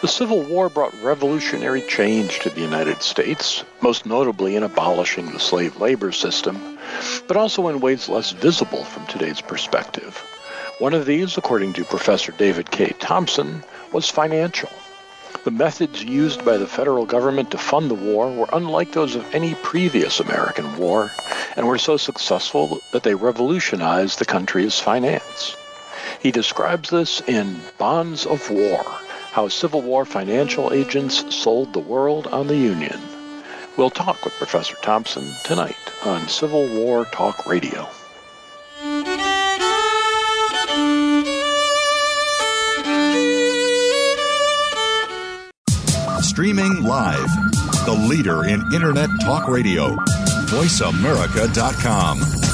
The Civil War brought revolutionary change to the United States, most notably in abolishing the slave labor system, but also in ways less visible from today's perspective. One of these, according to Professor David K. Thomson, was financial. The methods used by the federal government to fund the war were unlike those of any previous American war and were so successful that they revolutionized the country's finance. He describes this in Bonds of War how Civil War financial agents sold the world on the Union. We'll talk with Professor Thomson tonight on Civil War Talk Radio. Streaming live, the leader in Internet Talk Radio, VoiceAmerica.com.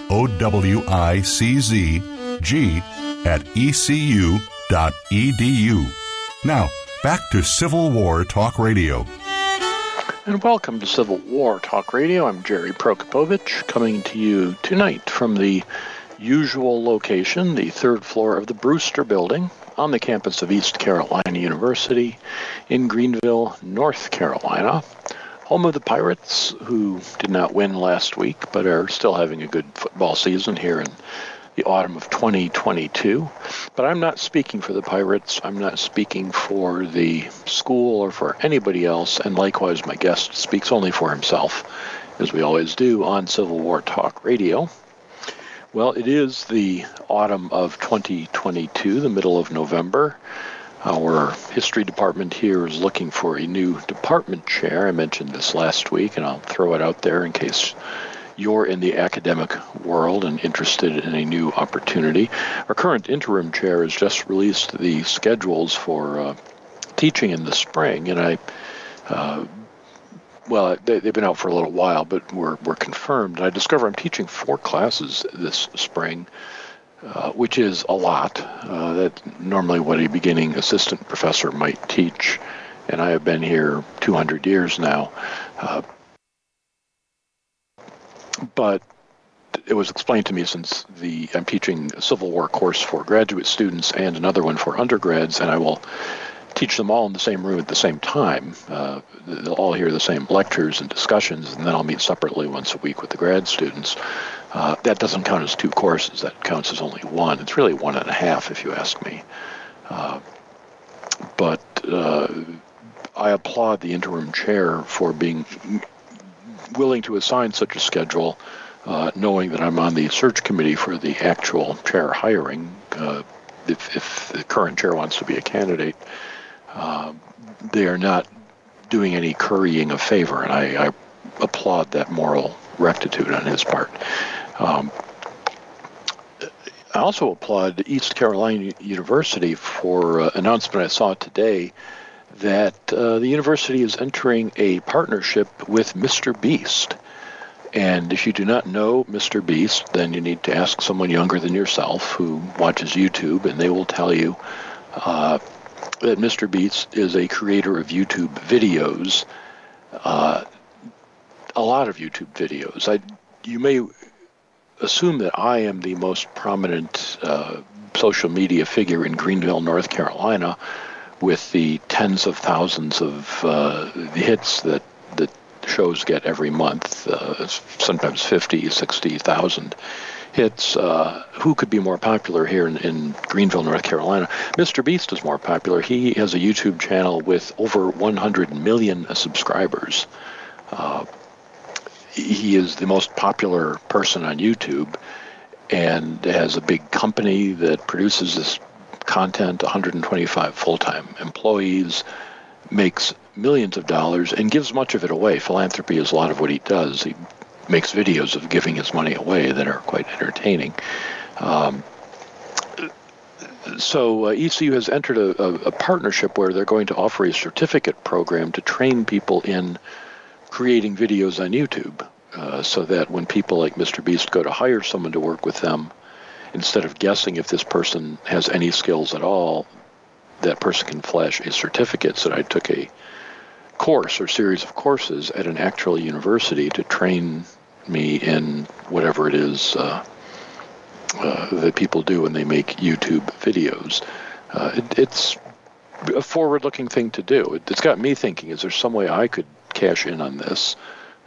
O W I C Z G at ecu.edu. Now, back to Civil War Talk Radio. And welcome to Civil War Talk Radio. I'm Jerry Prokopowicz, coming to you tonight from the usual location, the third floor of the Brewster Building on the campus of East Carolina University in Greenville, North Carolina home of the Pirates, who did not win last week, but are still having a good football season here in the autumn of 2022. But I'm not speaking for the Pirates. I'm not speaking for the school or for anybody else. And likewise, my guest speaks only for himself, as we always do on Civil War Talk Radio. Well, it is the autumn of 2022, the middle of November. Our history department here is looking for a new department chair. I mentioned this last week, and I'll throw it out there in case you're in the academic world and interested in a new opportunity. Our current interim chair has just released the schedules for uh, teaching in the spring, and I. Uh, well, they, have been out for a little while, but we're, we're confirmed. I discover I'm teaching four classes this spring uh, which is a lot. Uh, that normally what a beginning assistant professor might teach, and I have been here 200 years now. Uh, but it was explained to me since the I'm teaching a Civil War course for graduate students and another one for undergrads, and I will teach them all in the same room at the same time. Uh, they'll all hear the same lectures and discussions, and then I'll meet separately once a week with the grad students. Uh, that doesn't count as two courses. That counts as only one. It's really one and a half, if you ask me. Uh, but uh, I applaud the interim chair for being willing to assign such a schedule, uh, knowing that I'm on the search committee for the actual chair hiring. Uh, if, if, the current chair wants to be a candidate, uh, they are not doing any currying of favor, and I, I applaud that moral rectitude on his part. Um, I also applaud East Carolina University for uh, announcement I saw today that uh, the university is entering a partnership with Mr. Beast. And if you do not know Mr. Beast, then you need to ask someone younger than yourself who watches YouTube, and they will tell you uh, that Mr. Beast is a creator of YouTube videos uh, a lot of YouTube videos. I, you may assume that I am the most prominent uh, social media figure in Greenville, North Carolina, with the tens of thousands of uh, hits that that shows get every month, uh, sometimes 50, 60,000 hits. Uh, who could be more popular here in, in, Greenville, North Carolina? Mr. Beast is more popular. He has a YouTube channel with over 100 million subscribers. He is the most popular person on YouTube and has a big company that produces this content, 125 full-time employees, makes millions of dollars and gives much of it away. Philanthropy is a lot of what he does. He makes videos of giving his money away that are quite entertaining. Um, so uh, ECU has entered a, a, a, partnership where they're going to offer a certificate program to train people in creating videos on YouTube, uh, so that when people like Mr. Beast go to hire someone to work with them, instead of guessing if this person has any skills at all, that person can flash a certificate. So I took a course or series of courses at an actual university to train me in whatever it is uh, uh, that people do when they make YouTube videos. Uh, it, it's a forward-looking thing to do. It, has got me thinking: Is there some way I could cash in on this?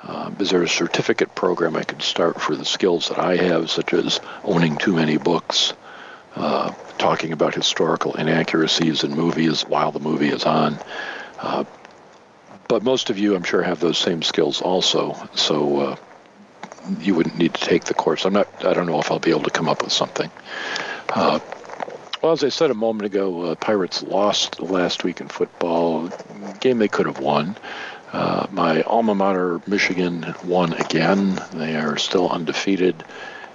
Um, is there a certificate program I could start for the skills that I have, such as owning too many books, uh, talking about historical inaccuracies in movies while the movie is on? Uh, but most of you, I'm sure, have those same skills also. So uh, you wouldn't need to take the course. I'm not. I don't know if I'll be able to come up with something. Uh, well, as I said a moment ago, uh, Pirates lost last week in football. Game they could have won. Uh, my alma mater, Michigan, won again. They are still undefeated,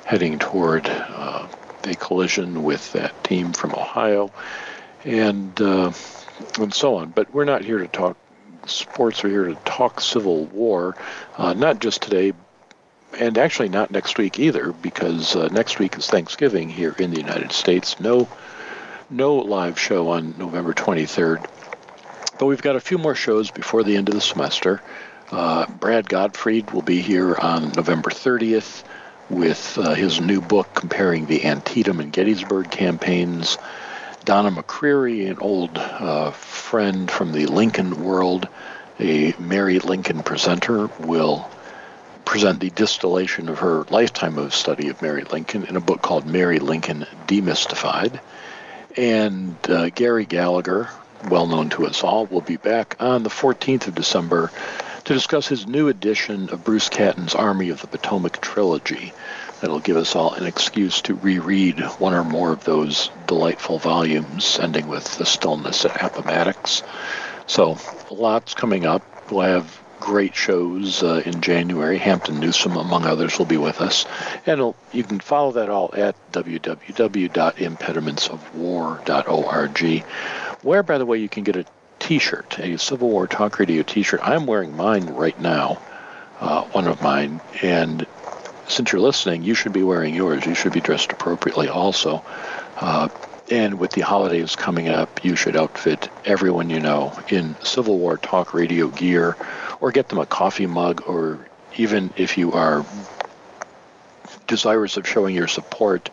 heading toward uh, a collision with that team from Ohio, and uh, and so on. But we're not here to talk sports. We're here to talk Civil War, uh, not just today, and actually not next week either, because uh, next week is Thanksgiving here in the United States. No, no live show on November 23rd, but we've got a few more shows before the end of the semester. Uh, Brad Gottfried will be here on November 30th with uh, his new book comparing the Antietam and Gettysburg campaigns. Donna McCreary, an old uh, friend from the Lincoln world, a Mary Lincoln presenter, will present the distillation of her lifetime of study of Mary Lincoln in a book called Mary Lincoln Demystified. And uh, Gary Gallagher, well known to us all, will be back on the 14th of December to discuss his new edition of Bruce Catton's Army of the Potomac trilogy. That'll give us all an excuse to reread one or more of those delightful volumes, ending with The Stillness at Appomattox. So, lots coming up. We'll have great shows uh, in January. Hampton Newsome, among others, will be with us. And you can follow that all at www.impedimentsofwar.org, where, by the way, you can get a T-shirt, a Civil War Talk Radio T-shirt. I'm wearing mine right now, uh, one of mine, and since you're listening, you should be wearing yours. You should be dressed appropriately also. Uh, and with the holidays coming up, you should outfit everyone you know in Civil War Talk Radio gear or get them a coffee mug, or even if you are desirous of showing your support,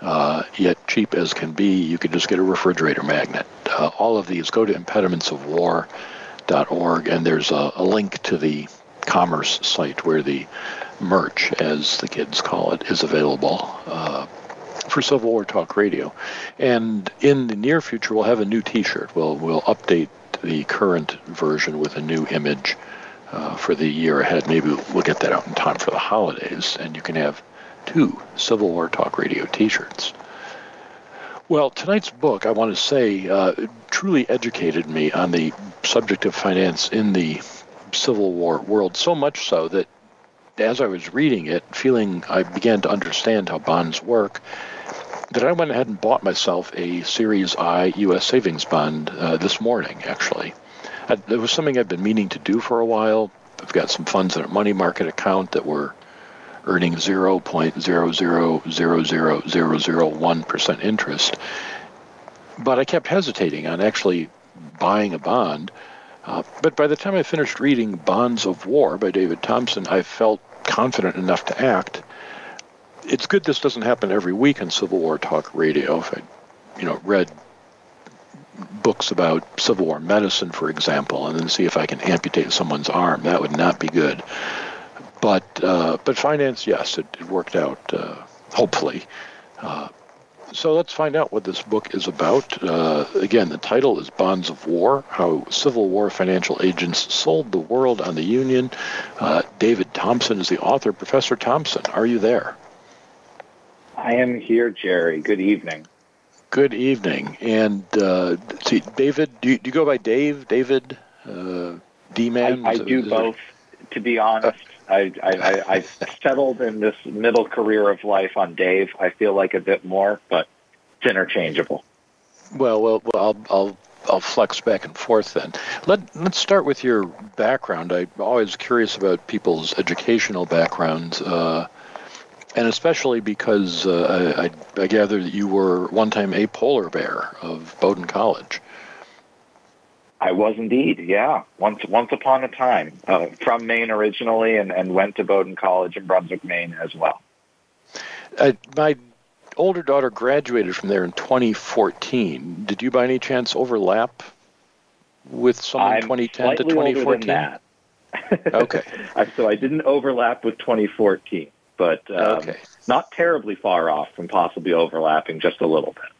uh, yet cheap as can be, you could just get a refrigerator magnet. Uh, all of these, go to impedimentsofwar.org, and there's a, a link to the commerce site where the merch, as the kids call it, is available uh, for Civil War Talk Radio. And in the near future, we'll have a new T-shirt. We'll we'll update the current version with a new image uh, for the year ahead. Maybe we'll get that out in time for the holidays, and you can have two Civil War Talk Radio T-shirts. Well, tonight's book, I want to say, uh, truly educated me on the subject of finance in the Civil War world, so much so that as I was reading it, feeling I began to understand how bonds work, that I went ahead and bought myself a Series I U.S. savings bond uh, this morning, actually. It was something I've been meaning to do for a while. I've got some funds in a money market account that were earning 0.0000001% interest. But I kept hesitating on actually buying a bond Uh, but by the time I finished reading Bonds of War by David Thomson, I felt confident enough to act. It's good this doesn't happen every week in Civil War Talk Radio. If I, you know, read books about Civil War medicine, for example, and then see if I can amputate someone's arm, that would not be good. But uh, but finance, yes, it, it worked out. Uh, hopefully. Uh, so let's find out what this book is about. Uh, again, the title is Bonds of War How Civil War Financial Agents Sold the World on the Union. Uh, David Thomson is the author. Professor Thomson, are you there? I am here, Jerry. Good evening. Good evening. And uh, see, David, do you, do you, go by Dave, David, uh, D-Man? I, I do both, to be honest. I, I, I, settled in this middle career of life on Dave. I feel like a bit more, but it's interchangeable. Well, well, well I'll, I'll, I'll flex back and forth then. Let, let's start with your background. I'm always curious about people's educational backgrounds, uh, and especially because uh, I, I, I gather that you were one time a polar bear of Bowdoin College. I was indeed, yeah. Once once upon a time, uh, from Maine originally, and, and went to Bowdoin College in Brunswick, Maine, as well. Uh, my older daughter graduated from there in 2014. Did you, by any chance, overlap with someone I'm 2010 to 2014? okay. so I didn't overlap with 2014, but um, okay. not terribly far off from possibly overlapping just a little bit.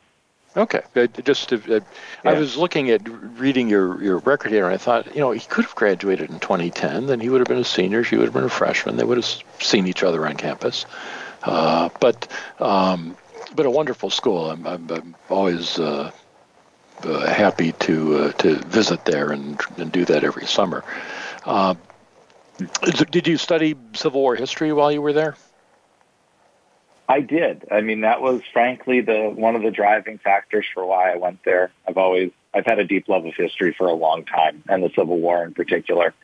Okay, just uh, yeah. I was looking at reading your your record here, and I thought, you know, he could have graduated in 2010. Then he would have been a senior. She would have been a freshman. They would have seen each other on campus. Uh, but um, but a wonderful school. I'm I'm, I'm always uh, uh, happy to uh, to visit there and and do that every summer. Uh, did you study Civil War history while you were there? I did. I mean, that was frankly the one of the driving factors for why I went there. I've always I've had a deep love of history for a long time, and the Civil War in particular.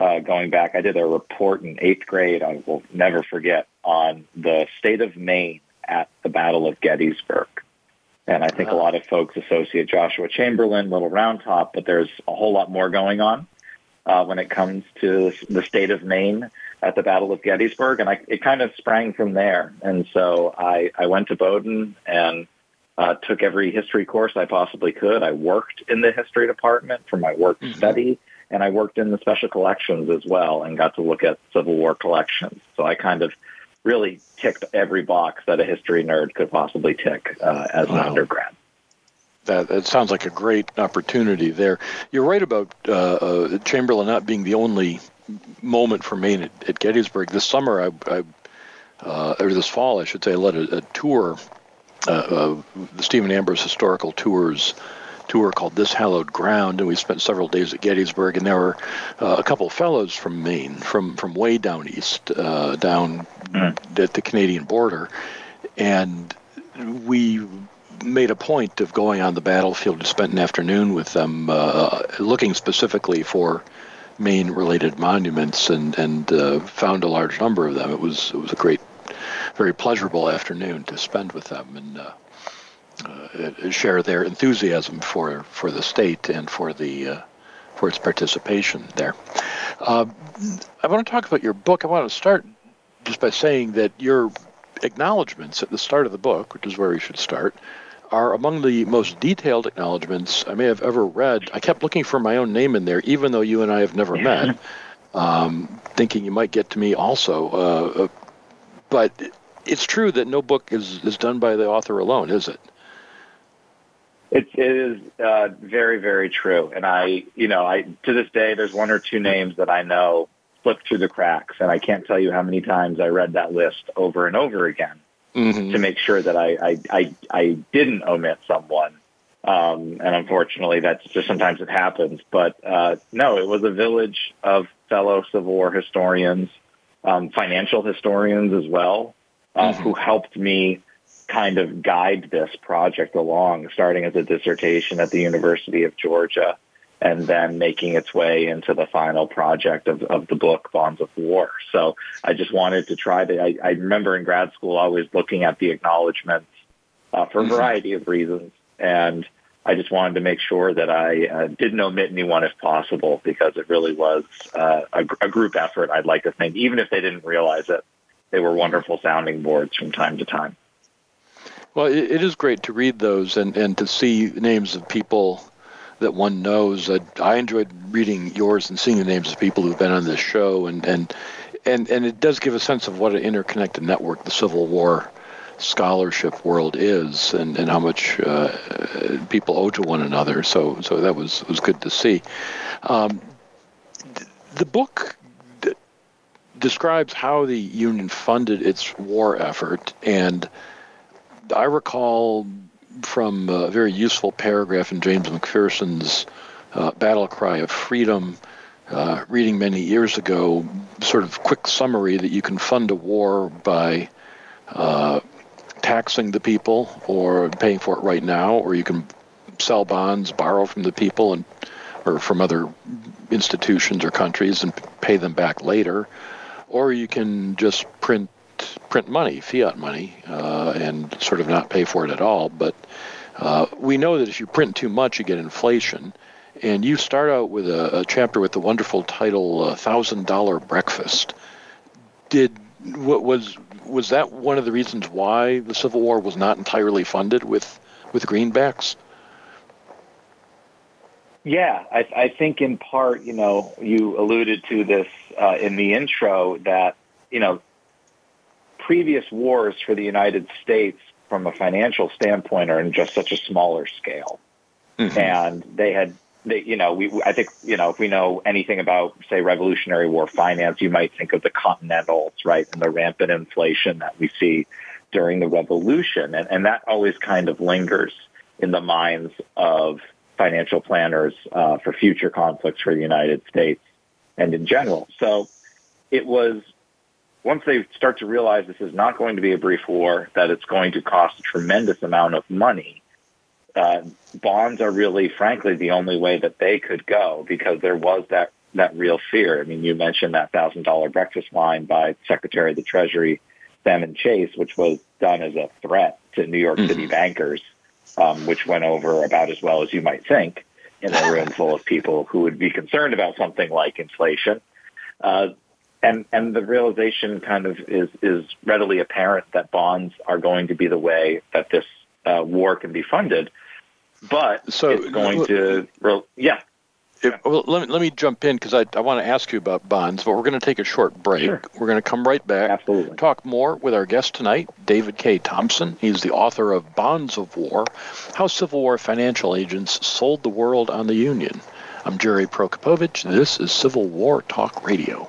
Uh, going back, I did a report in eighth grade. I will never forget on the state of Maine at the Battle of Gettysburg. And I think a lot of folks associate Joshua Chamberlain, Little Round Top, but there's a whole lot more going on uh, when it comes to the state of Maine at the Battle of Gettysburg, and I, it kind of sprang from there. And so I, I went to Bowdoin and uh, took every history course I possibly could. I worked in the history department for my work mm-hmm. study, and I worked in the special collections as well, and got to look at Civil War collections. So I kind of really ticked every box that a history nerd could possibly tick uh, as wow. an undergrad. That, that sounds like a great opportunity there. You're right about uh, uh, Chamberlain not being the only moment for me at, at Gettysburg. This summer, I, I uh, or this fall, I should say, I led a, a tour, uh, uh, the Stephen Ambrose Historical Tours tour called This Hallowed Ground, and we spent several days at Gettysburg. And there were uh, a couple of fellows from Maine, from from way down east, uh, down mm. at the Canadian border, and we made a point of going on the battlefield to spend an afternoon with them, uh, looking specifically for Maine related monuments and and uh, found a large number of them. It was it was a great, very pleasurable afternoon to spend with them and uh, uh, share their enthusiasm for for the state and for the uh, for its participation there. Uh, I want to talk about your book. I want to start just by saying that your acknowledgments at the start of the book, which is where we should start, are among the most detailed acknowledgments I may have ever read. I kept looking for my own name in there, even though you and I have never met, um, thinking you might get to me also. Uh, uh, but it's true that no book is, is done by the author alone, is it? It, it is uh, very, very true. And I, you know, I to this day, there's one or two names that I know slipped through the cracks, and I can't tell you how many times I read that list over and over again mm-hmm. to make sure that I, I, I, I didn't omit someone. Um, and unfortunately, that's just sometimes it happens. But uh, no, it was a village of fellow Civil War historians, um, financial historians as well, uh, mm-hmm. who helped me kind of guide this project along, starting as a dissertation at the University of Georgia and then making its way into the final project of, of the book, Bonds of War. So I just wanted to try to, I, I remember in grad school always looking at the acknowledgments uh, for a mm-hmm. variety of reasons. And I just wanted to make sure that I uh, didn't omit anyone if possible because it really was uh, a, a group effort. I'd like to think, even if they didn't realize it, they were wonderful sounding boards from time to time. Well, it, it is great to read those and, and to see names of people that one knows. I, I enjoyed reading yours and seeing the names of people who've been on this show, and and and and it does give a sense of what an interconnected network the Civil War scholarship world is and, and how much uh, people owe to one another. So so that was was good to see. Um, the book d- describes how the Union funded its war effort, and I recall from a very useful paragraph in James McPherson's uh, Battle Cry of Freedom. Uh, reading many years ago, sort of quick summary that you can fund a war by uh, taxing the people or paying for it right now, or you can sell bonds, borrow from the people, and or from other institutions or countries and pay them back later, or you can just print print money, fiat money, uh, and sort of not pay for it at all. But uh, we know that if you print too much, you get inflation. And you start out with a, a chapter with the wonderful title uh, "Thousand Dollar Breakfast." Did what was was that one of the reasons why the Civil War was not entirely funded with with greenbacks? Yeah, I, I think in part, you know, you alluded to this uh, in the intro that you know previous wars for the United States from a financial standpoint are in just such a smaller scale, mm-hmm. and they had they, you know, we, I think, you know, if we know anything about, say, Revolutionary War finance, you might think of the Continentals, right, and the rampant inflation that we see during the Revolution. And, and that always kind of lingers in the minds of financial planners uh, for future conflicts for the United States and in general. So it was once they start to realize this is not going to be a brief war, that it's going to cost a tremendous amount of money, uh, bonds are really, frankly, the only way that they could go because there was that that real fear. I mean, you mentioned that thousand dollar breakfast line by Secretary of the Treasury Salmon Chase, which was done as a threat to New York City mm-hmm. bankers, um, which went over about as well as you might think in a room full of people who would be concerned about something like inflation. Uh, and and the realization kind of is is readily apparent that bonds are going to be the way that this uh, war can be funded but so, it's going to, yeah. If, well, let me, let me jump in because I, I want to ask you about bonds, but we're going to take a short break. Sure. We're going to come right back. Absolutely. Talk more with our guest tonight, David K. Thomson. He's the author of Bonds of War How Civil War Financial Agents Sold the World on the Union. I'm Jerry Prokopowicz. This is Civil War Talk Radio.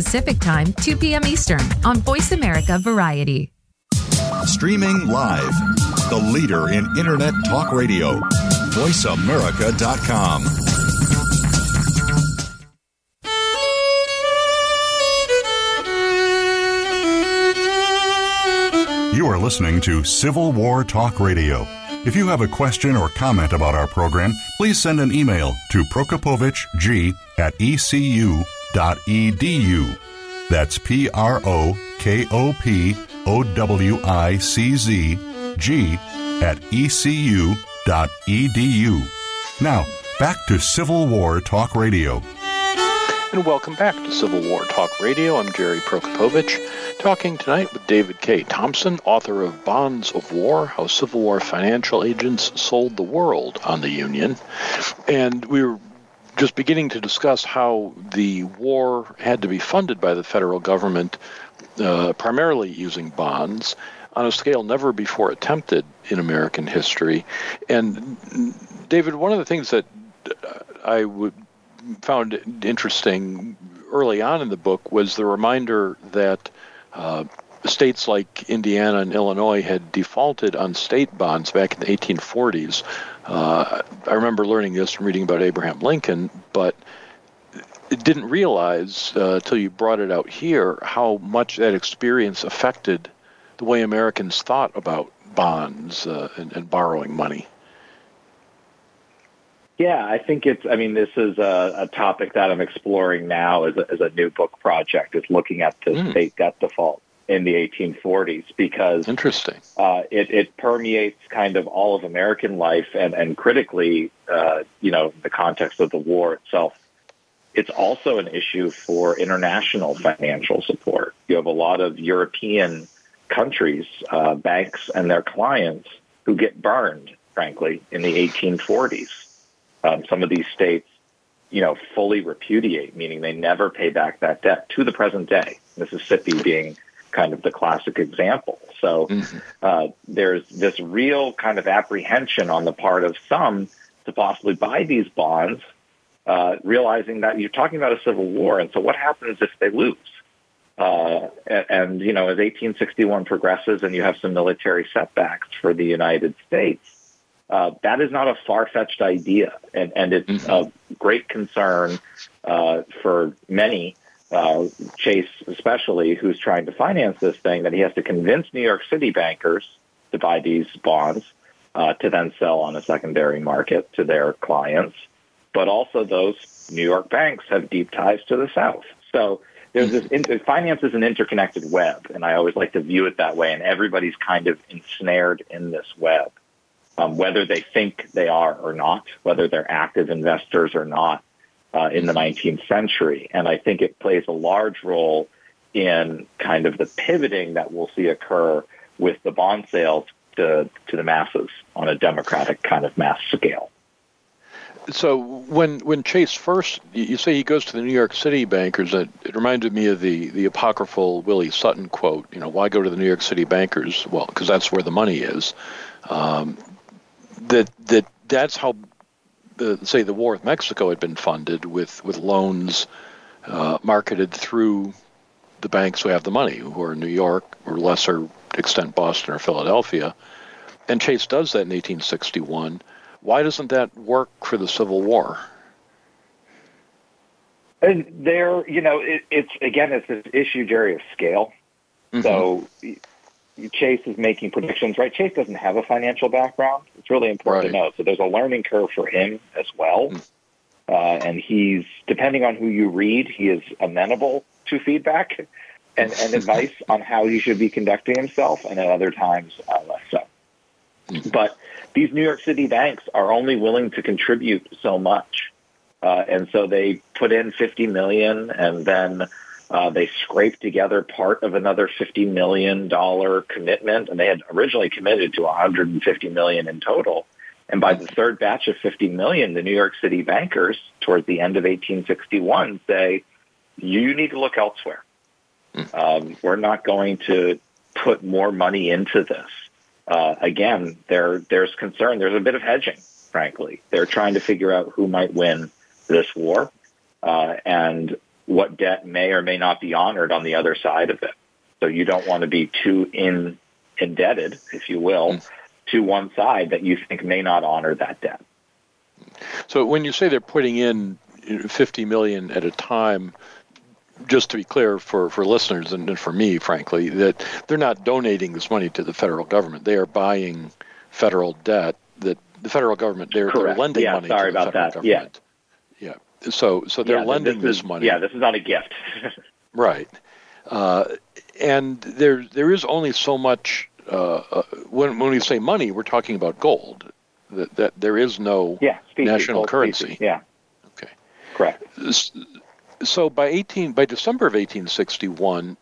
Pacific Time, 2 p.m. Eastern on Voice America Variety. Streaming live, the leader in Internet Talk Radio, voiceamerica.com. You are listening to Civil War Talk Radio. If you have a question or comment about our program, please send an email to prokopowiczg at ecu edu. That's P R O K O P O W I C Z G at ecu.edu. Now, back to Civil War Talk Radio. And welcome back to Civil War Talk Radio. I'm Jerry Prokopowicz, talking tonight with David K. Thomson, author of Bonds of War How Civil War Financial Agents Sold the World on the Union. And we were just beginning to discuss how the war had to be funded by the federal government, uh, primarily using bonds, on a scale never before attempted in American history. And David, one of the things that I would found interesting early on in the book was the reminder that uh, states like Indiana and Illinois had defaulted on state bonds back in the 1840s. Uh, I remember learning this from reading about Abraham Lincoln, but it didn't realize uh, until you brought it out here how much that experience affected the way Americans thought about bonds uh, and, and borrowing money. Yeah, I think it's. I mean, this is a, a topic that I'm exploring now as a, as a new book project. Is looking at the mm. state debt default in the 1840s because interesting. Uh, it, it permeates kind of all of American life, and and critically, uh, you know, the context of the war itself. It's also an issue for international financial support. You have a lot of European countries, uh, banks, and their clients who get burned, frankly, in the 1840s um, some of these states, you know, fully repudiate, meaning they never pay back that debt to the present day. Mississippi being kind of the classic example. So mm-hmm. uh, there's this real kind of apprehension on the part of some to possibly buy these bonds, uh, realizing that you're talking about a civil war, and so what happens if they lose? Uh, and, and, you know, as 1861 progresses and you have some military setbacks for the United States, uh, that is not a far-fetched idea, and, and it's mm-hmm. a great concern uh, for many, uh, Chase especially, who's trying to finance this thing, that he has to convince New York City bankers to buy these bonds uh, to then sell on a secondary market to their clients. But also, those New York banks have deep ties to the South, so there's this mm-hmm. finance is an interconnected web, and I always like to view it that way. And everybody's kind of ensnared in this web um, whether they think they are or not, whether they're active investors or not uh, in the 19th century. And I think it plays a large role in kind of the pivoting that we'll see occur with the bond sales to, to the masses on a democratic kind of mass scale. So when when Chase first, you say he goes to the New York City bankers. It, it reminded me of the the apocryphal Willie Sutton quote. You know, why go to the New York City bankers? Well, because that's where the money is. Um, that that that's how the, say the war with Mexico had been funded with with loans uh, marketed through the banks who have the money, who are New York or lesser extent Boston or Philadelphia, and Chase does that in 1861. Why doesn't that work for the Civil War? And there, you know, it, it's again, it's this issue, Jerry, of scale. Mm-hmm. So Chase is making predictions, right? Chase doesn't have a financial background. It's really important right. to know. So there's a learning curve for him as well. Mm. Uh, and he's, depending on who you read, he is amenable to feedback and, and advice on how he should be conducting himself, and at other times, uh, less so. Mm. But these New York City banks are only willing to contribute so much. Uh, and so they put in 50 million and then uh, they scraped together part of another $50 million commitment, and they had originally committed to 150 million in total. And by the third batch of 50 million, the New York City bankers, towards the end of 1861, say, you need to look elsewhere. Um, we're not going to put more money into this. Uh, again, there, there's concern. There's a bit of hedging, frankly. They're trying to figure out who might win this war. Uh, and what debt may or may not be honored on the other side of it. So you don't want to be too in indebted, if you will, mm. to one side that you think may not honor that debt. So when you say they're putting in 50 million at a time, just to be clear for, for listeners and, for me, frankly, that they're not donating this money to the federal government. They are buying federal debt that the federal government they're, they're lending yeah, money sorry to the about federal that. government. Yeah. So so they're yeah, lending this, this money. Yeah, this is not a gift. right. Uh, and there there is only so much. Uh, uh, when when we say money, we're talking about gold. That, that there is no yeah, national currency. Specie. Yeah. Okay. Correct. So by 18 by December of 1861,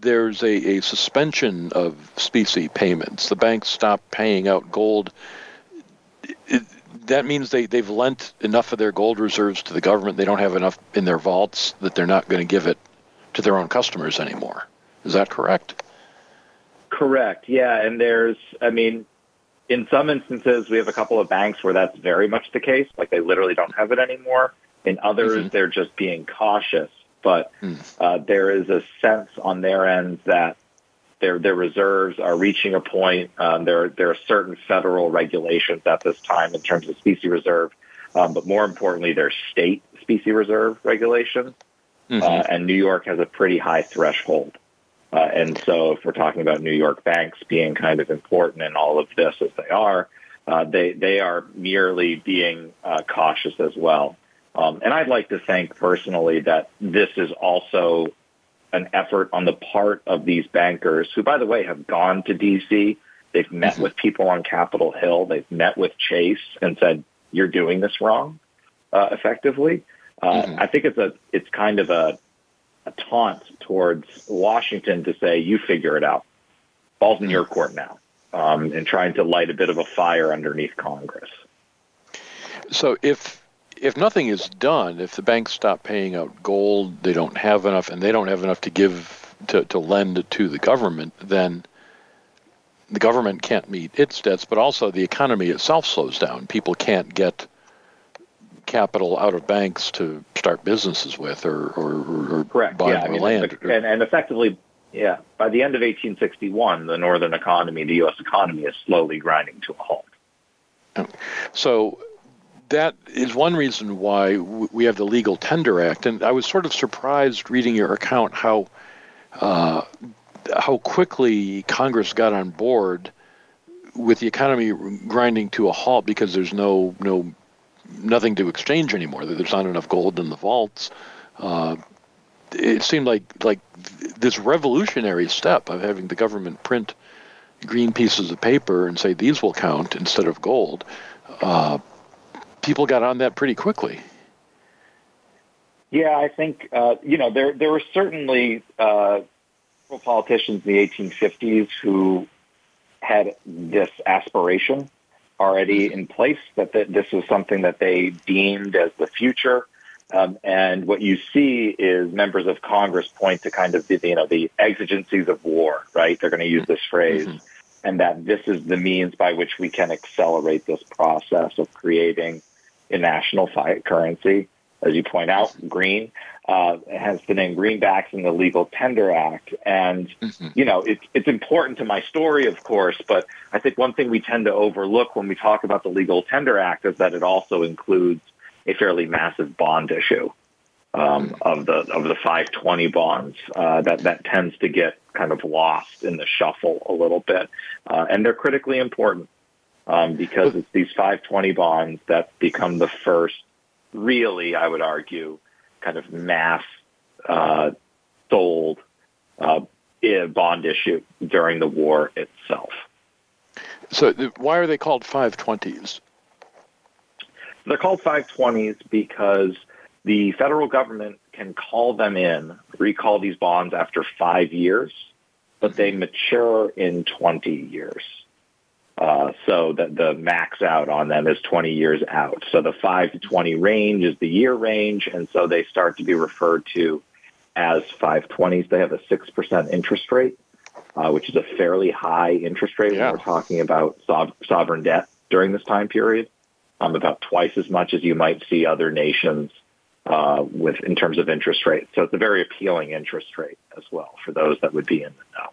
there's a, a suspension of specie payments. The banks stop paying out gold. It, that means they, they've lent enough of their gold reserves to the government. They don't have enough in their vaults that they're not going to give it to their own customers anymore. Is that correct? Correct. Yeah. And there's, I mean, in some instances, we have a couple of banks where that's very much the case. Like they literally don't have it anymore. In others, mm-hmm. they're just being cautious. But mm. uh, there is a sense on their end that their their reserves are reaching a point. Um, there there are certain federal regulations at this time in terms of specie reserve, um, but more importantly, there's state specie reserve regulations, mm-hmm. uh, and New York has a pretty high threshold. Uh, and so, if we're talking about New York banks being kind of important in all of this as they are, uh, they they are merely being uh, cautious as well. Um, and I'd like to think personally that this is also an effort on the part of these bankers who, by the way, have gone to D.C. They've met mm-hmm. with people on Capitol Hill. They've met with Chase and said, "You're doing this wrong." Uh, effectively, uh, mm-hmm. I think it's a it's kind of a a taunt towards Washington to say, "You figure it out. Ball's in your mm-hmm. court now," um, and trying to light a bit of a fire underneath Congress. So if if nothing is done, if the banks stop paying out gold, they don't have enough, and they don't have enough to give to, to lend to the government, then the government can't meet its debts, but also the economy itself slows down. People can't get capital out of banks to start businesses with or, or, or Correct. buy yeah, I mean, land. And, and effectively, yeah, by the end of 1861, the northern economy, the U.S. economy, is slowly grinding to a halt. So that is one reason why we have the Legal Tender Act. And I was sort of surprised reading your account how uh, how quickly Congress got on board with the economy grinding to a halt because there's no no nothing to exchange anymore. There's not enough gold in the vaults. Uh, it seemed like like this revolutionary step of having the government print green pieces of paper and say these will count instead of gold. Uh, people got on that pretty quickly. Yeah, I think uh, you know there there were certainly uh, politicians in the 1850s who had this aspiration already in place that th- this was something that they deemed as the future. Um, and what you see is members of Congress point to kind of the, you know the exigencies of war, right? They're going to use this phrase, mm-hmm. and that this is the means by which we can accelerate this process of creating in national fiat currency. As you point out, green uh, has the name greenbacks in the Legal Tender Act. And, mm-hmm. you know, it, it's important to my story, of course, but I think one thing we tend to overlook when we talk about the Legal Tender Act is that it also includes a fairly massive bond issue um, mm-hmm. of the of the 520 bonds. Uh, that that tends to get kind of lost in the shuffle a little bit, uh, and they're critically important um, because it's these 520 bonds that become the first, really, I would argue, kind of mass uh, sold uh, bond issue during the war itself. So, why are they called 520s? They're called 520s because the federal government can call them in, recall these bonds after five years, but they mature in 20 years. Uh, so the, the max out on them is 20 years out. So the 5 to 20 range is the year range, and so they start to be referred to as 520s. They have a 6% interest rate, uh, which is a fairly high interest rate yeah. when we're talking about sov- sovereign debt during this time period, um, about twice as much as you might see other nations uh, with in terms of interest rates. So it's a very appealing interest rate as well for those that would be in the know.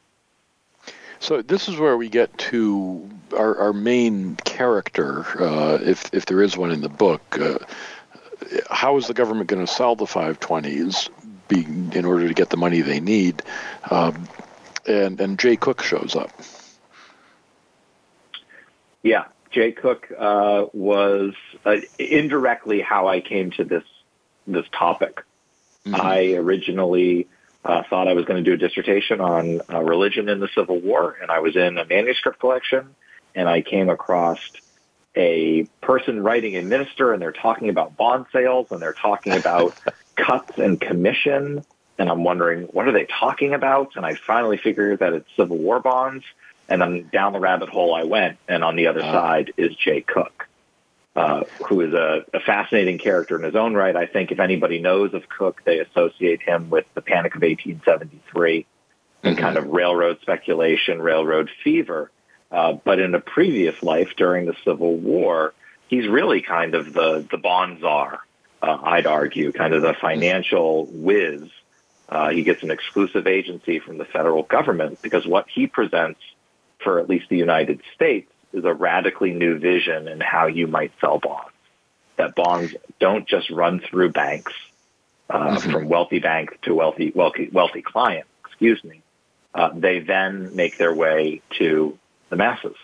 So this is where we get to our, our main character, uh, if if there is one in the book. Uh, how is the government going to sell the 520s be, in order to get the money they need? Um, and and Jay Cooke shows up. Yeah, Jay Cooke uh, was uh, indirectly how I came to this this topic. Mm-hmm. I originally uh, thought I was going to do a dissertation on uh, religion in the Civil War, and I was in a manuscript collection, and I came across a person writing a minister, and they're talking about bond sales, and they're talking about cuts and commission, and I'm wondering what are they talking about? And I finally figured that it's Civil War bonds, and then down the rabbit hole I went, and on the other side is Jay Cooke. Uh, who is a, a, fascinating character in his own right. I think if anybody knows of Cooke, they associate him with the Panic of 1873 mm-hmm. and kind of railroad speculation, railroad fever. Uh, but in a previous life during the Civil War, he's really kind of the, the bond czar, uh, I'd argue, kind of the financial whiz. Uh, he gets an exclusive agency from the federal government because what he presents for at least the United States is a radically new vision in how you might sell bonds. That bonds don't just run through banks, uh, mm-hmm. from wealthy bank to wealthy wealthy wealthy client. Excuse me. Uh, they then make their way to the masses.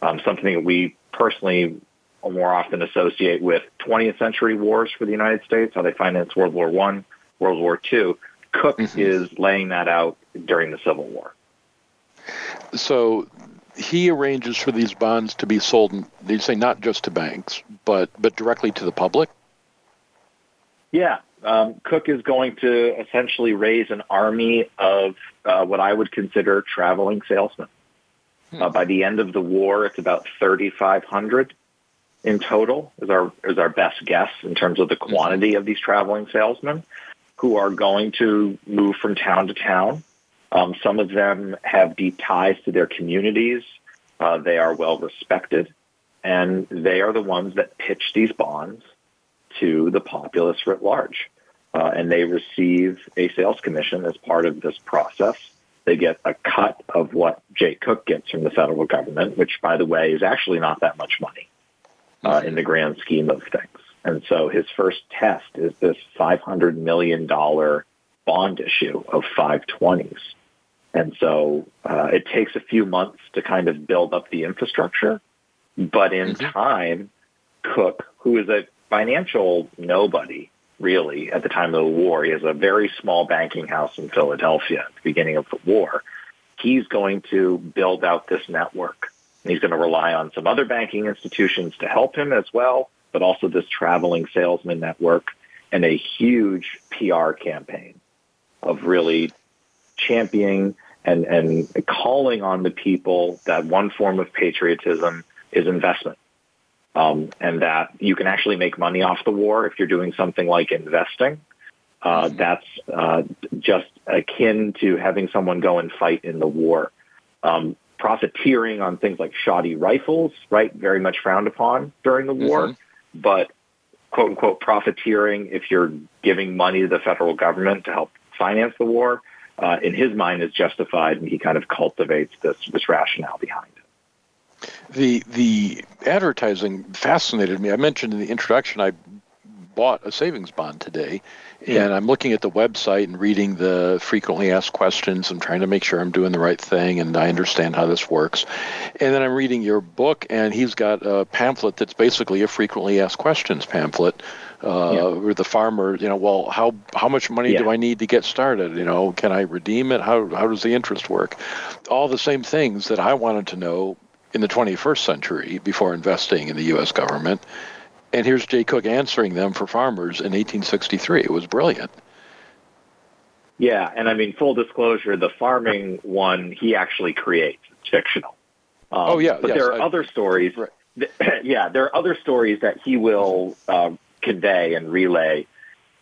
Um, something that we personally more often associate with 20th century wars for the United States, how they financed World War One, World War Two. Cooke mm-hmm. is laying that out during the Civil War. So he arranges for these bonds to be sold. They say not just to banks, but but directly to the public. Yeah, um, Cooke is going to essentially raise an army of uh, what I would consider traveling salesmen. Hmm. Uh, by the end of the war, it's about 3,500 in total is our is our best guess in terms of the hmm. quantity of these traveling salesmen who are going to move from town to town um, some of them have deep ties to their communities. Uh, they are well respected, and they are the ones that pitch these bonds to the populace writ large. Uh, and they receive a sales commission as part of this process. They get a cut of what Jay Cooke gets from the federal government, which, by the way, is actually not that much money uh, in the grand scheme of things. And so his first test is this $500 million bond issue of 520s. And so uh, it takes a few months to kind of build up the infrastructure. But in mm-hmm. time, Cooke, who is a financial nobody, really, at the time of the war, he has a very small banking house in Philadelphia at the beginning of the war. He's going to build out this network. And he's going to rely on some other banking institutions to help him as well, but also this traveling salesman network and a huge PR campaign of really championing and, and calling on the people that one form of patriotism is investment. Um, and that you can actually make money off the war if you're doing something like investing. Uh, that's uh, just akin to having someone go and fight in the war. Um, profiteering on things like shoddy rifles, right, very much frowned upon during the war. Mm-hmm. But quote unquote profiteering if you're giving money to the federal government to help finance the war uh, in his mind is justified, and he kind of cultivates this this rationale behind it. The the advertising fascinated me. I mentioned in the introduction I bought a savings bond today, yeah. and I'm looking at the website and reading the frequently asked questions and trying to make sure I'm doing the right thing and I understand how this works. And then I'm reading your book, and he's got a pamphlet that's basically a frequently asked questions pamphlet uh, yeah. or the farmer, you know, well, how how much money yeah. do I need to get started? You know, can I redeem it? How how does the interest work? All the same things that I wanted to know in the 21st century before investing in the U.S. government. And here's Jay Cooke answering them for farmers in 1863. It was brilliant. Yeah, and I mean, full disclosure, the farming one he actually creates. It's fictional. Um, oh yeah, but yes, there are I, other stories. Right. yeah, there are other stories that he will uh, convey and relay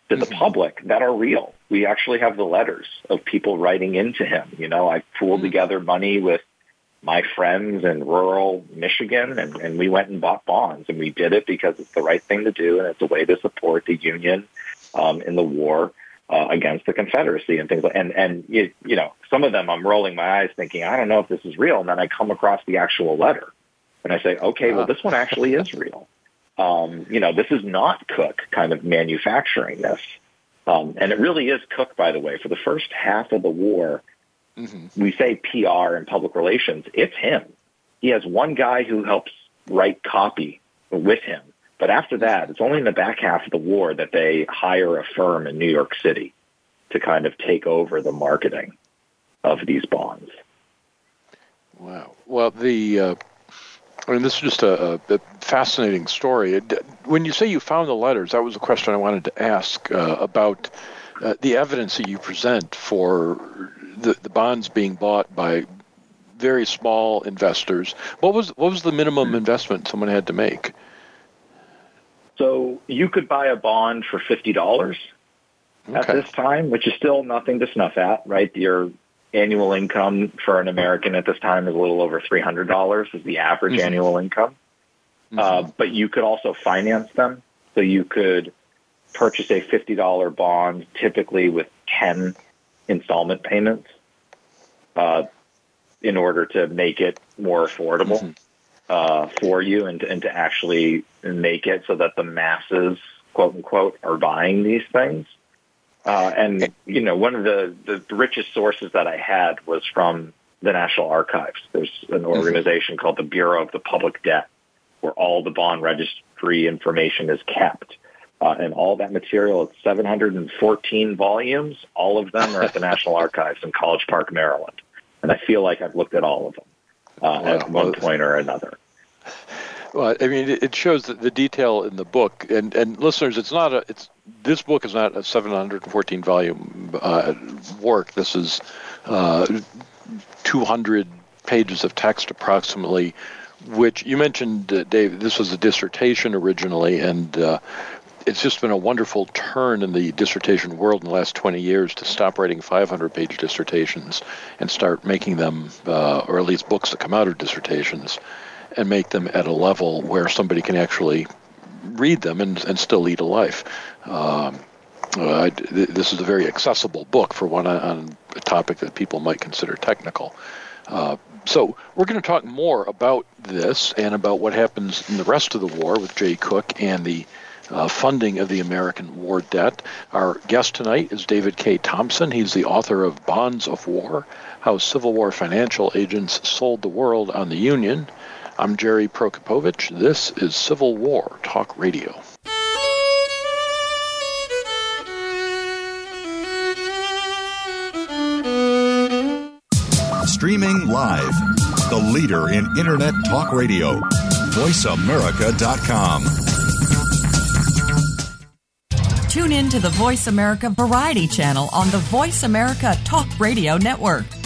to the mm-hmm. public that are real. We actually have the letters of people writing into him. You know, I pooled mm-hmm. together money with my friends in rural Michigan and, and we went and bought bonds and we did it because it's the right thing to do and it's a way to support the Union um, in the war uh, against the Confederacy and things like and and you, you know some of them I'm rolling my eyes thinking I don't know if this is real and then I come across the actual letter and I say okay well this one actually is real um, you know, this is not Cooke kind of manufacturing this. Um, and it really is Cooke, by the way. For the first half of the war, mm-hmm. we say PR and public relations. It's him. He has one guy who helps write copy with him. But after that, it's only in the back half of the war that they hire a firm in New York City to kind of take over the marketing of these bonds. Wow. Well, the uh, I mean, this is just a, a fascinating story. When you say you found the letters, that was a question I wanted to ask uh, about uh, the evidence that you present for the, the bonds being bought by very small investors. What was what was the minimum investment someone had to make? So you could buy a bond for fifty dollars okay. at this time, which is still nothing to snuff at, right? Your annual income for an American at this time is a little over three hundred dollars is the average mm-hmm. annual income. Mm-hmm. Uh, but you could also finance them, so you could purchase a fifty dollar bond, typically with ten installment payments, uh, in order to make it more affordable. Mm-hmm uh, for you and, and to actually make it so that the masses, quote unquote, are buying these things. Uh, and you know, one of the, the richest sources that I had was from the National Archives. There's an mm-hmm. organization called the Bureau of the Public Debt, where all the bond registry information is kept. Uh, and all that material, it's 714 volumes. All of them are at the National Archives in College Park, Maryland. And I feel like I've looked at all of them uh, at one point or another. Well, I mean, it shows the detail in the book, and, and listeners, it's not a, it's this book is not a 714 volume uh, work. This is uh, 200 pages of text approximately, which you mentioned, uh, Dave. This was a dissertation originally, and uh, it's just been a wonderful turn in the dissertation world in the last 20 years to stop writing 500 page dissertations and start making them, uh, or at least books that come out of dissertations, and make them at a level where somebody can actually read them and, and still lead a life. Um, uh, this is a very accessible book for one on a topic that people might consider technical. Uh, so we're going to talk more about this and about what happens in the rest of the war with Jay Cooke and the uh, funding of the American war debt. Our guest tonight is David K. Thomson. He's the author of Bonds of War How Civil War Financial Agents Sold the World on the Union. I'm Jerry Prokopowicz. This is Civil War Talk Radio. Streaming live, the leader in Internet Talk Radio, VoiceAmerica.com. Tune in to the Voice America Variety channel on the Voice America Talk Radio Network.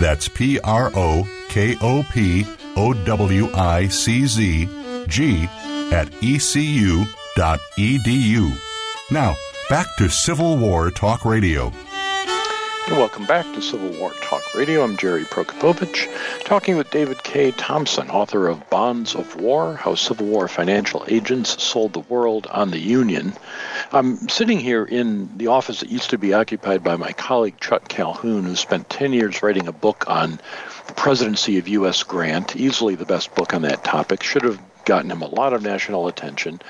That's P R O K O P O W I C Z G at ecu.edu. Now, back to Civil War Talk Radio. And welcome back to Civil War Talk Radio. I'm Jerry Prokopowicz, talking with David K. Thomson, author of Bonds of War How Civil War Financial Agents Sold the World on the Union. I'm sitting here in the office that used to be occupied by my colleague Chuck Calhoun, who spent 10 years writing a book on the presidency of U.S. Grant, easily the best book on that topic, should have gotten him a lot of national attention.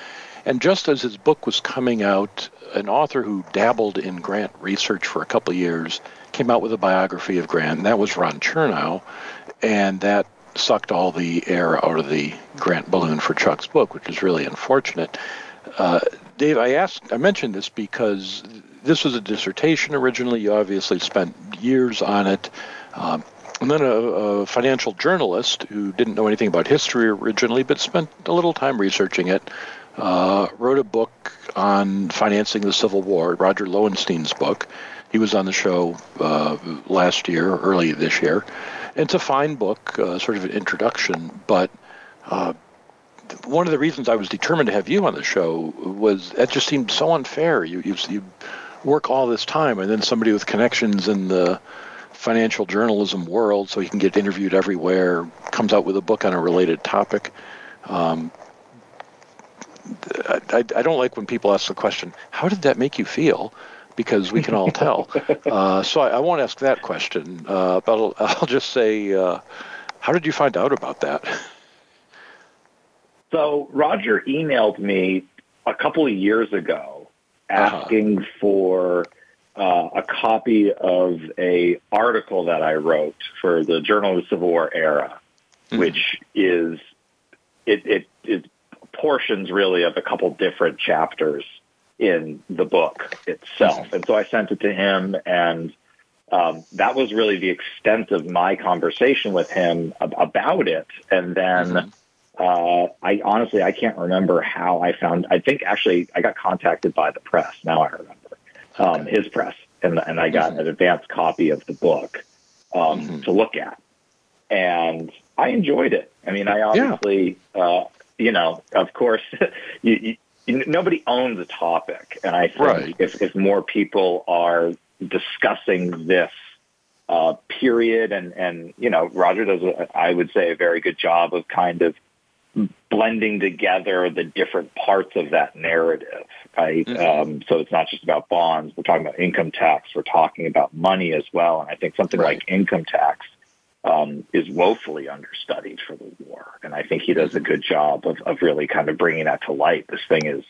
And just as his book was coming out, an author who dabbled in Grant research for a couple years came out with a biography of Grant, and that was Ron Chernow. And that sucked all the air out of the Grant balloon for Chuck's book, which is really unfortunate. Uh, Dave, I asked, I mentioned this because this was a dissertation originally. You obviously spent years on it. Um, and then a, a, financial journalist who didn't know anything about history originally, but spent a little time researching it, uh, wrote a book on financing the Civil War, Roger Lowenstein's book. He was on the show uh, last year, early this year. It's a fine book, uh, sort of an introduction, but uh, one of the reasons I was determined to have you on the show was that just seemed so unfair. You, you, you work all this time, and then somebody with connections in the financial journalism world, so he can get interviewed everywhere, comes out with a book on a related topic. Um, I, I, don't like when people ask the question, "How did that make you feel?" Because we can all tell. uh, so I, I, won't ask that question, uh, but I'll, I'll, just say, uh, "How did you find out about that?" So Roger emailed me a couple of years ago asking uh-huh. for uh, a copy of a article that I wrote for the Journal of the Civil War Era, mm-hmm. which is it, it it portions really of a couple different chapters in the book itself. And so I sent it to him, and um, that was really the extent of my conversation with him ab- about it. And then. Mm-hmm. Uh, I honestly I can't remember how I found. I think actually I got contacted by the press. Now I remember um, his press, and and I got mm-hmm. an advanced copy of the book um, mm-hmm. to look at, and I enjoyed it. I mean, I obviously, yeah. uh, you know, of course, you, you, nobody owns a topic, and I think right. if if more people are discussing this uh, period, and and you know, Roger does, a, I would say, a very good job of kind of blending together the different parts of that narrative, right? Mm-hmm. Um, so it's not just about bonds. We're talking about income tax. We're talking about money as well. And I think something right. like income tax um, is woefully understudied for the war. And I think he does a good job of, of really kind of bringing that to light. This thing is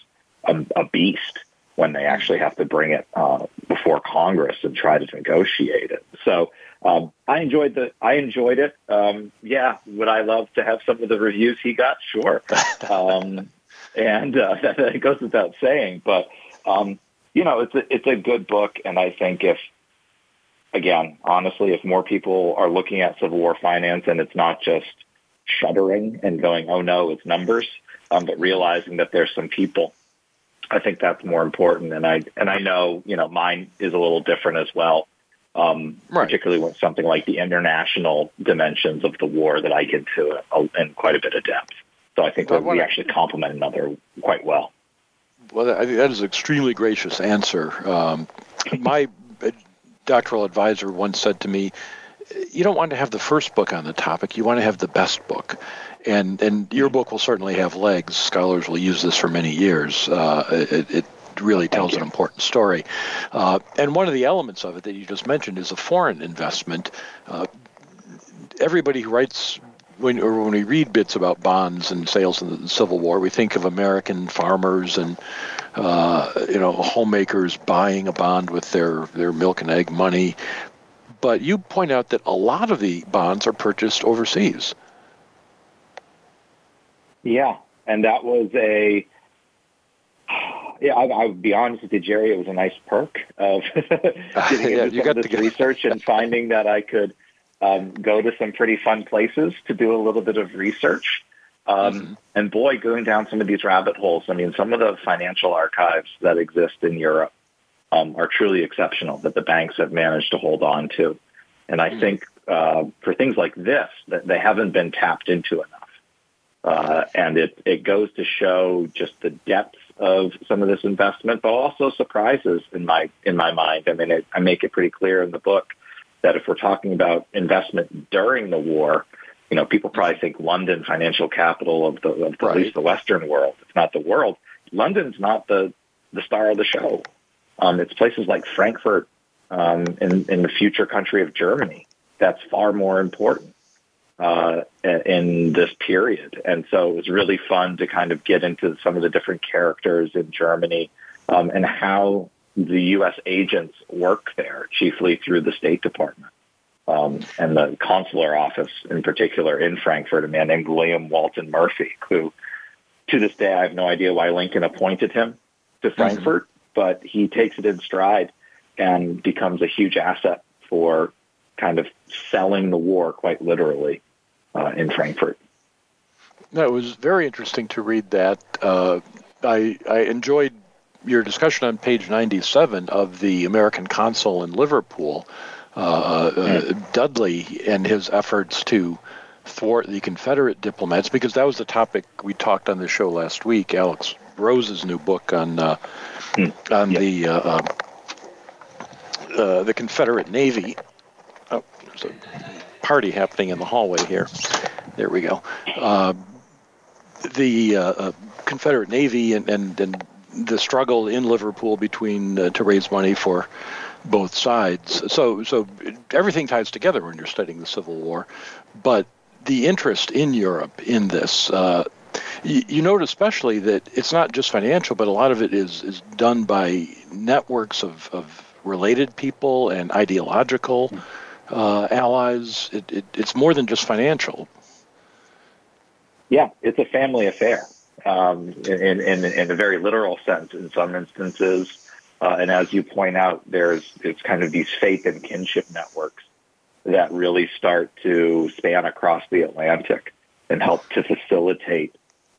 a, a beast when they actually have to bring it uh, before Congress and try to negotiate it. So um, I enjoyed the I enjoyed it. Um, yeah, would I love to have some of the reviews he got? Sure, um, and uh, that, goes without saying. But um, you know, it's a, it's a good book, and I think if again, honestly, if more people are looking at Civil War finance and it's not just shuddering and going, "Oh no, it's numbers," um, but realizing that there's some people I think that's more important. And I and I know you know mine is a little different as well um, right. particularly with something like the international dimensions of the war that I get to in quite a bit of depth. So I think we actually complement another quite well. Well, I think that is an extremely gracious answer. Um, my doctoral advisor once said to me, "You don't want to have the first book on the topic; you want to have the best book." And and your book will certainly have legs. Scholars will use this for many years. Uh, it, it really tells an important story. Uh, and one of the elements of it that you just mentioned is a foreign investment. Uh, everybody who writes when or when we read bits about bonds and sales in the Civil War, we think of American farmers and uh, you know homemakers buying a bond with their their milk and egg money. But you point out that a lot of the bonds are purchased overseas. Yeah, and that was a yeah, I, I would be honest with you, Jerry. It was a nice perk of getting yeah, into some of this research and finding that I could um, go to some pretty fun places to do a little bit of research. Um, mm-hmm. And boy, going down some of these rabbit holes. I mean, some of the financial archives that exist in Europe um, are truly exceptional that the banks have managed to hold on to. And I mm-hmm. think uh, for things like this, that they haven't been tapped into enough. Uh, and it, it goes to show just the depth of some of this investment, but also surprises in my in my mind. I mean, it, I make it pretty clear in the book that if we're talking about investment during the war, you know, people probably think London, financial capital of the of right. at least the Western world. It's not the world. London's not the the star of the show. Um, it's places like Frankfurt um, in in the future country of Germany that's far more important uh, in this period. And so it was really fun to kind of get into some of the different characters in Germany um, and how the U.S. agents work there, chiefly through the State Department. um, and the consular office in particular in Frankfurt, a man named William Walton Murphy, who to this day I have no idea why Lincoln appointed him to mm-hmm. Frankfurt, mm-hmm. but he takes it in stride and becomes a huge asset for kind of selling the war quite literally uh, in Frankfurt. No, it was very interesting to read that. Uh, I, I enjoyed your discussion on page 97 of the American consul in Liverpool, uh, uh, Dudley, and his efforts to thwart the Confederate diplomats, because that was the topic we talked on the show last week. Alex Rose's new book on uh, hmm. on yep. the uh, uh, uh, the Confederate Navy. Oh, there's a party happening in the hallway here. There we go. the Confederate Navy and, and, and the struggle in Liverpool between uh, to raise money for both sides. So so everything ties together when you're studying the Civil War, but the interest in Europe in this. Uh, you, you note especially that it's not just financial, but a lot of it is is done by networks of, of related people and ideological uh, allies. It, it, it's more than just financial. Yeah, it's a family affair um, in, in, in a very literal sense in some instances. Uh, and as you point out, there's it's kind of these faith and kinship networks that really start to span across the Atlantic and help to facilitate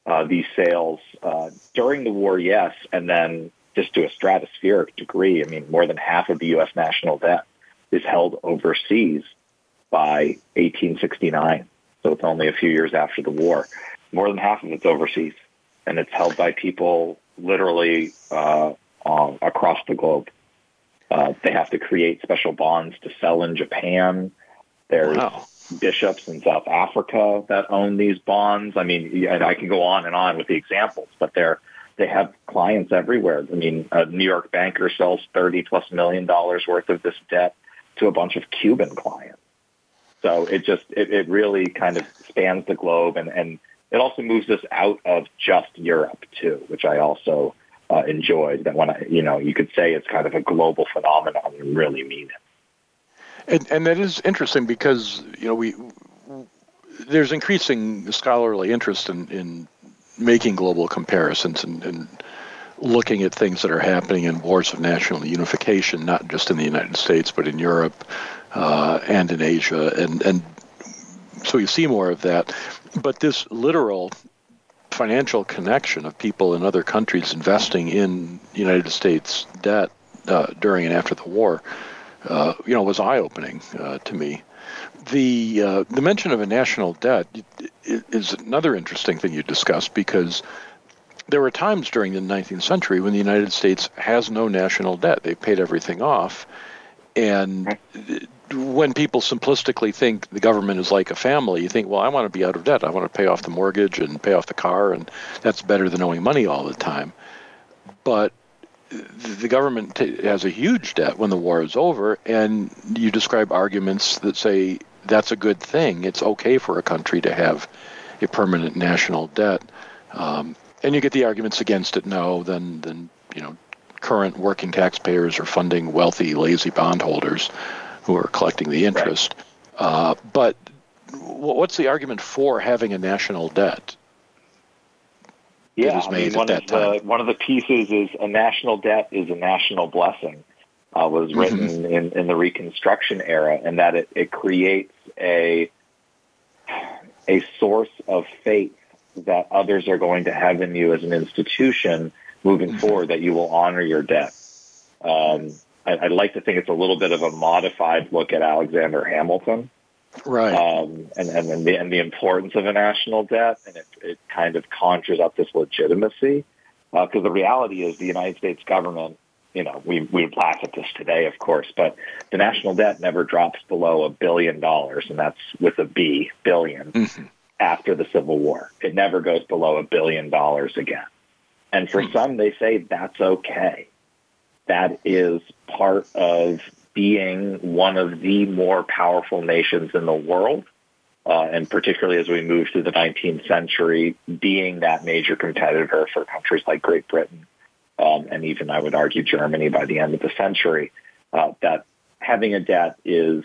uh, these sales uh, during the war, yes, and then just to a stratospheric degree. I mean, more than half of the U.S. national debt is held overseas by 1869, so it's only a few years after the war. More than half of it's overseas and it's held by people literally uh, uh, across the globe. Uh, they have to create special bonds to sell in Japan. There's wow. bishops in South Africa that own these bonds. I mean, and I can go on and on with the examples, but they're they have clients everywhere. I mean, a New York banker sells thirty plus million dollars worth of this debt to a bunch of Cuban clients. So it just it, it really kind of spans the globe and and it also moves us out of just Europe too, which I also uh, enjoyed. That when I, you know, you could say it's kind of a global phenomenon and really mean it. And, and that is interesting because you know we there's increasing scholarly interest in, in making global comparisons and, and looking at things that are happening in wars of national unification, not just in the United States but in Europe uh, and in Asia, and and so you see more of that. But this literal financial connection of people in other countries investing in United States debt uh, during and after the war, uh, you know, was eye-opening uh, to me. The uh, the mention of a national debt is another interesting thing you discussed because there were times during the 19th century when the United States has no national debt; they paid everything off, and when people simplistically think the government is like a family, you think, well, I want to be out of debt. I want to pay off the mortgage and pay off the car, and that's better than owing money all the time. But the government t- has a huge debt when the war is over, and you describe arguments that say that's a good thing. It's okay for a country to have a permanent national debt, um, and you get the arguments against it. No, then then you know current working taxpayers are funding wealthy, lazy bondholders who are collecting the interest. Right. Uh, but what's the argument for having a national debt? Yeah, I mean, one, of the, one of the pieces is a national debt is a national blessing. Uh, was mm-hmm. written mm-hmm. in, in the Reconstruction era, and that it, it creates a a source of faith that others are going to have in you as an institution moving mm-hmm. forward. That you will honor your debt. Um, I, would like to think it's a little bit of a modified look at Alexander Hamilton. Right. Um, and, and, the, and the importance of a national debt. And it, it kind of conjures up this legitimacy. Because uh, the reality is the United States government, you know, we, we laugh at this today, of course, but the national debt never drops below a billion dollars, and that's with a B, 1000000000 mm-hmm. after the Civil War. It never goes below a billion dollars again. And for mm-hmm. some, they say that's okay that is part of being one of the more powerful nations in the world. Uh, and particularly as we move through the 19th century, being that major competitor for countries like Great Britain, um, and even I would argue Germany by the end of the century, uh, that having a debt is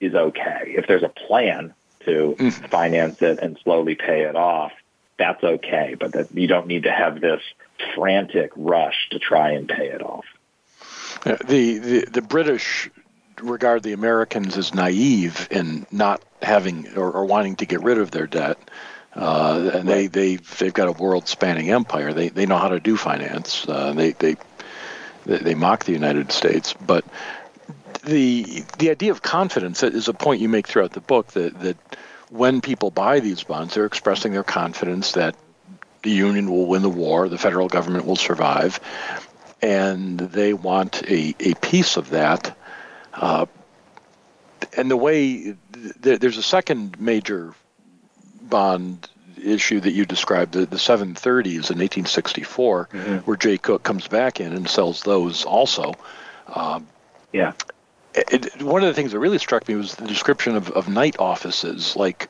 is okay. If there's a plan to mm. finance it and slowly pay it off, that's okay. But that you don't need to have this frantic rush to try and pay it off. The, the the British regard the Americans as naive in not having or, or wanting to get rid of their debt. Uh, and they they they've got a world-spanning empire. They they know how to do finance. Uh, they they they mock the United States, but the the idea of confidence is a point you make throughout the book that that when people buy these bonds, they're expressing their confidence that the Union will win the war, the federal government will survive, and they want a, a piece of that. Uh, and the way th- there's a second major bond issue that you described, the, the 730s in 1864, mm-hmm. where Jay Cooke comes back in and sells those also. Um, yeah. It, one of the things that really struck me was the description of, of night offices, like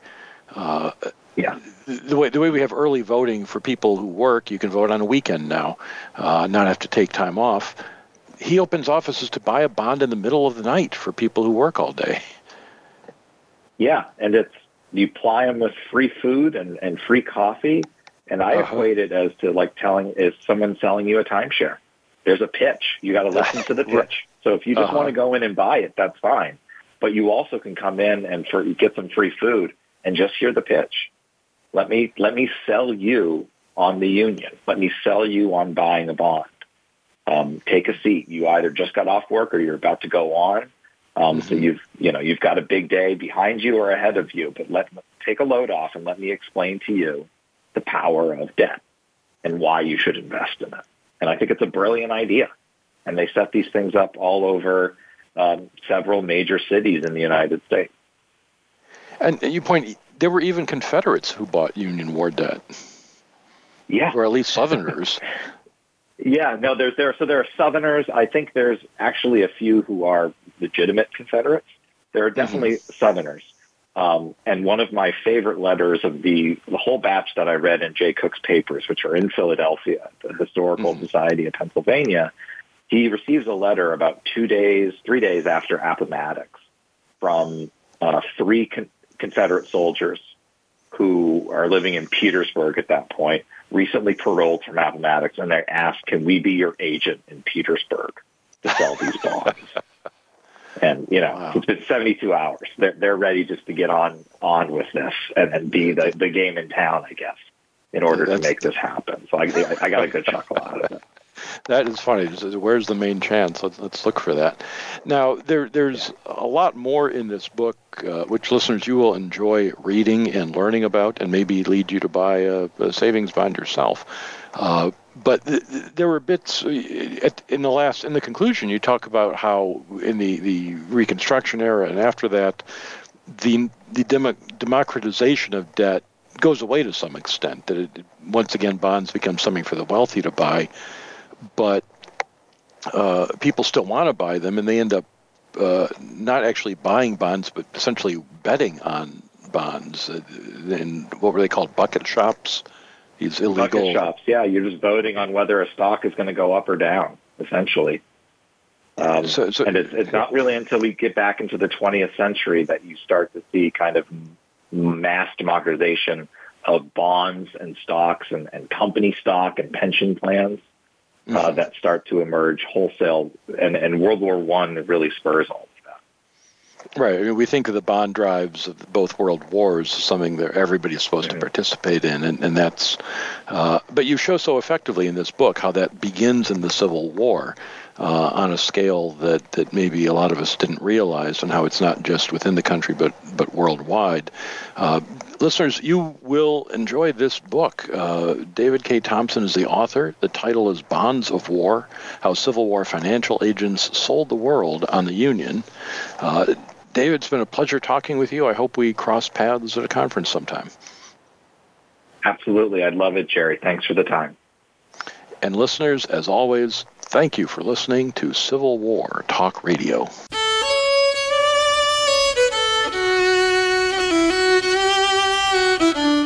uh, yeah. the way the way we have early voting for people who work. You can vote on a weekend now, uh, not have to take time off. He opens offices to buy a bond in the middle of the night for people who work all day. Yeah, and it's you ply them with free food and, and free coffee. And I uh-huh. equate it as to like telling, is someone selling you a timeshare? There's a pitch. You got to listen to the pitch. So if you just uh-huh. want to go in and buy it, that's fine. But you also can come in and for, get some free food and just hear the pitch. Let me, let me sell you on the union. Let me sell you on buying a bond. Um, take a seat. You either just got off work or you're about to go on. Um, mm-hmm. So you've you know you've got a big day behind you or ahead of you, but let take a load off and let me explain to you the power of debt and why you should invest in it. And I think it's a brilliant idea. And they set these things up all over um, several major cities in the United States. And you point there were even Confederates who bought Union war debt. Yeah, or at least Southerners. Yeah, no, there's there. So there are Southerners. I think there's actually a few who are legitimate Confederates. There are definitely mm-hmm. Southerners. Um, and one of my favorite letters of the, the whole batch that I read in Jay Cooke's papers, which are in Philadelphia, the Historical mm-hmm. Society of Pennsylvania, he receives a letter about two days, three days after Appomattox from uh, three con- Confederate soldiers who are living in Petersburg at that point, recently paroled from Appomattox, and they ask, can we be your agent in Petersburg to sell these bonds? and you know, wow. it's been 72 hours. They're, they're ready just to get on, on with this and, and be the, the game in town, I guess, in order That's, to make this happen. So I, I got a good chuckle out of it that is funny. Where's the main chance? Let's, let's look for that. Now, there, there's a lot more in this book, uh, which listeners you will enjoy reading and learning about, and maybe lead you to buy a, a savings bond yourself. Uh, but th- th- there were bits uh, at, in the last, in the conclusion, you talk about how in the, the Reconstruction era and after that, the the demo- democratization of debt goes away to some extent. That it, once again bonds become something for the wealthy to buy but uh, people still want to buy them, and they end up uh, not actually buying bonds, but essentially betting on bonds. Uh, in what were they called? Bucket shops. These illegal bucket shops. Yeah, you're just voting on whether a stock is going to go up or down, essentially. Um, so, so, and it's, it's not really until we get back into the 20th century that you start to see kind of mass democratization of bonds and stocks and, and company stock and pension plans uh, that start to emerge wholesale, and, and World War One really spurs all of that. Right. I mean, we think of the bond drives of both world wars as something that everybody's supposed mm-hmm. to participate in, and, and that's. Uh, but you show so effectively in this book how that begins in the Civil War. Uh, on a scale that, that maybe a lot of us didn't realize, and how it's not just within the country but but worldwide. Uh, listeners, you will enjoy this book. Uh, David K. Thomson is the author. The title is Bonds of War How Civil War Financial Agents Sold the World on the Union. Uh, David, it's been a pleasure talking with you. I hope we cross paths at a conference sometime. Absolutely. I'd love it, Jerry. Thanks for the time. And listeners, as always, thank you for listening to Civil War Talk Radio.